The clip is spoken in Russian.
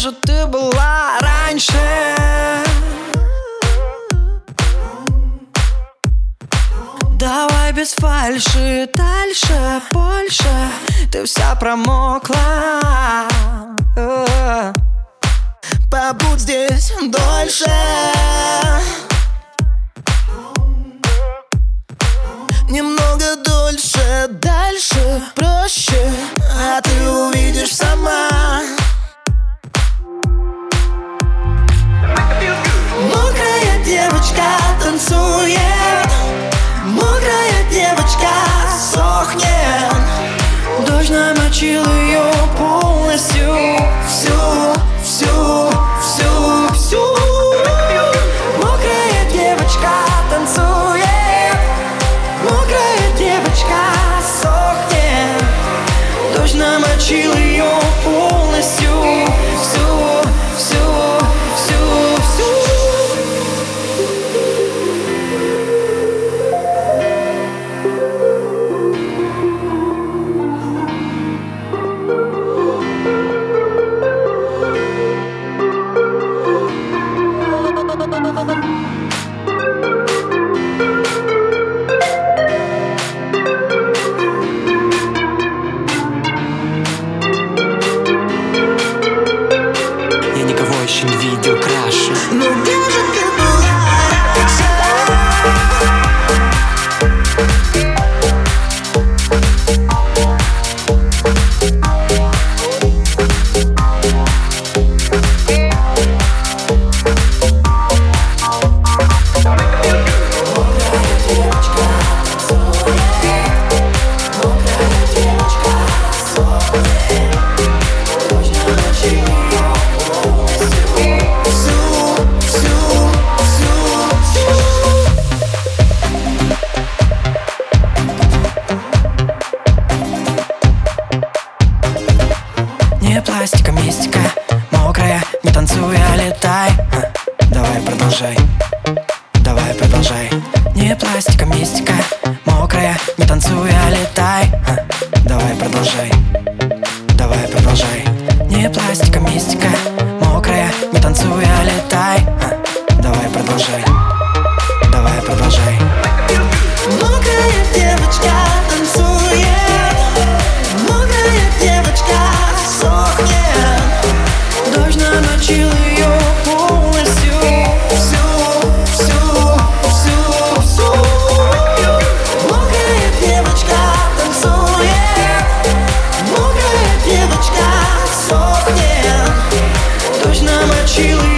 же ты была раньше? Давай без фальши, дальше, больше. Ты вся промокла. Побудь здесь дольше. Немного дольше, дальше, проще. А ты увидишь сама танцует Мокрая девочка сохнет. Дождь намочил ее полностью. Всю, всю, всю, всю. Мокрая девочка танцует. Мокрая девочка сохнет. Дождь намочил ее танцуя, летай. Давай продолжай. Давай продолжай. Не пластика, мистика Мокрая, не танцуя, летай. Ха, Давай продолжай. Давай продолжай. Не пластика, мистика Мокрая, не танцуя, летай. Ха, Давай продолжай. Давай продолжай Мокрая